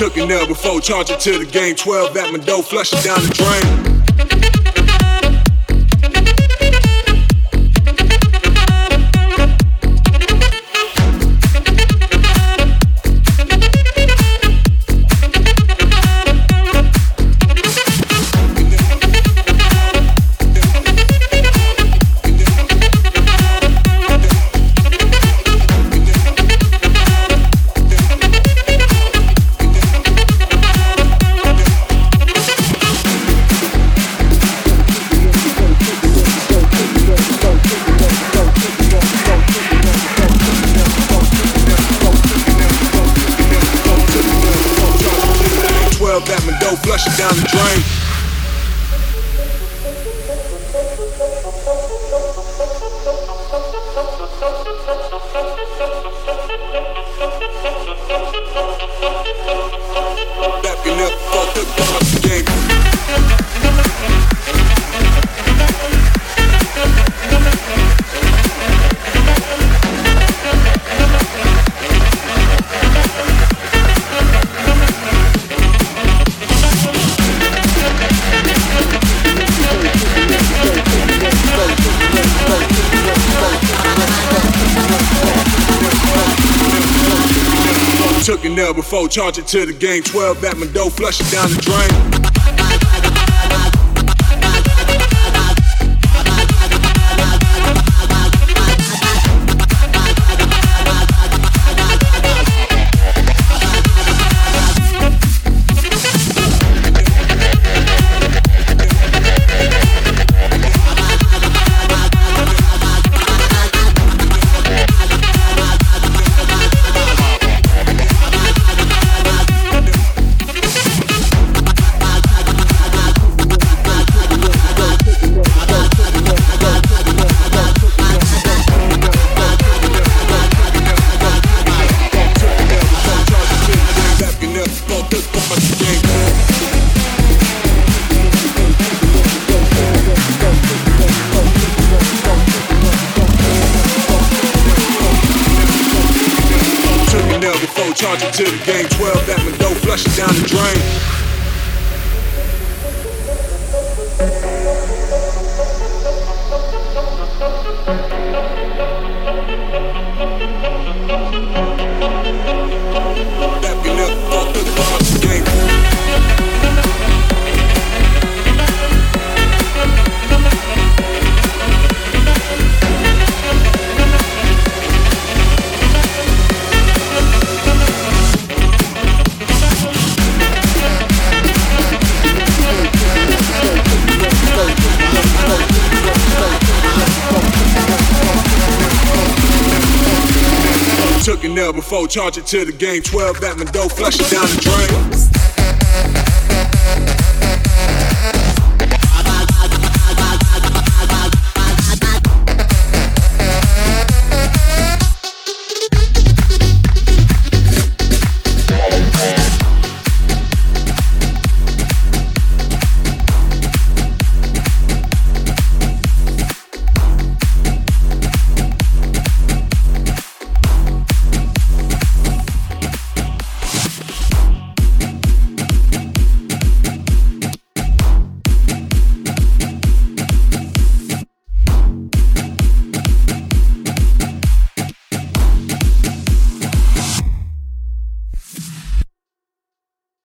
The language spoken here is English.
Took an L before charging to the game. 12 at my dough, flush it down the drain. Before, charge it to the game. 12 at my dough, flush it down the drain. To the game. 12 at my dough, flush it down the drain. Before, charge it to the game. 12 at my dough, flush it down the drain.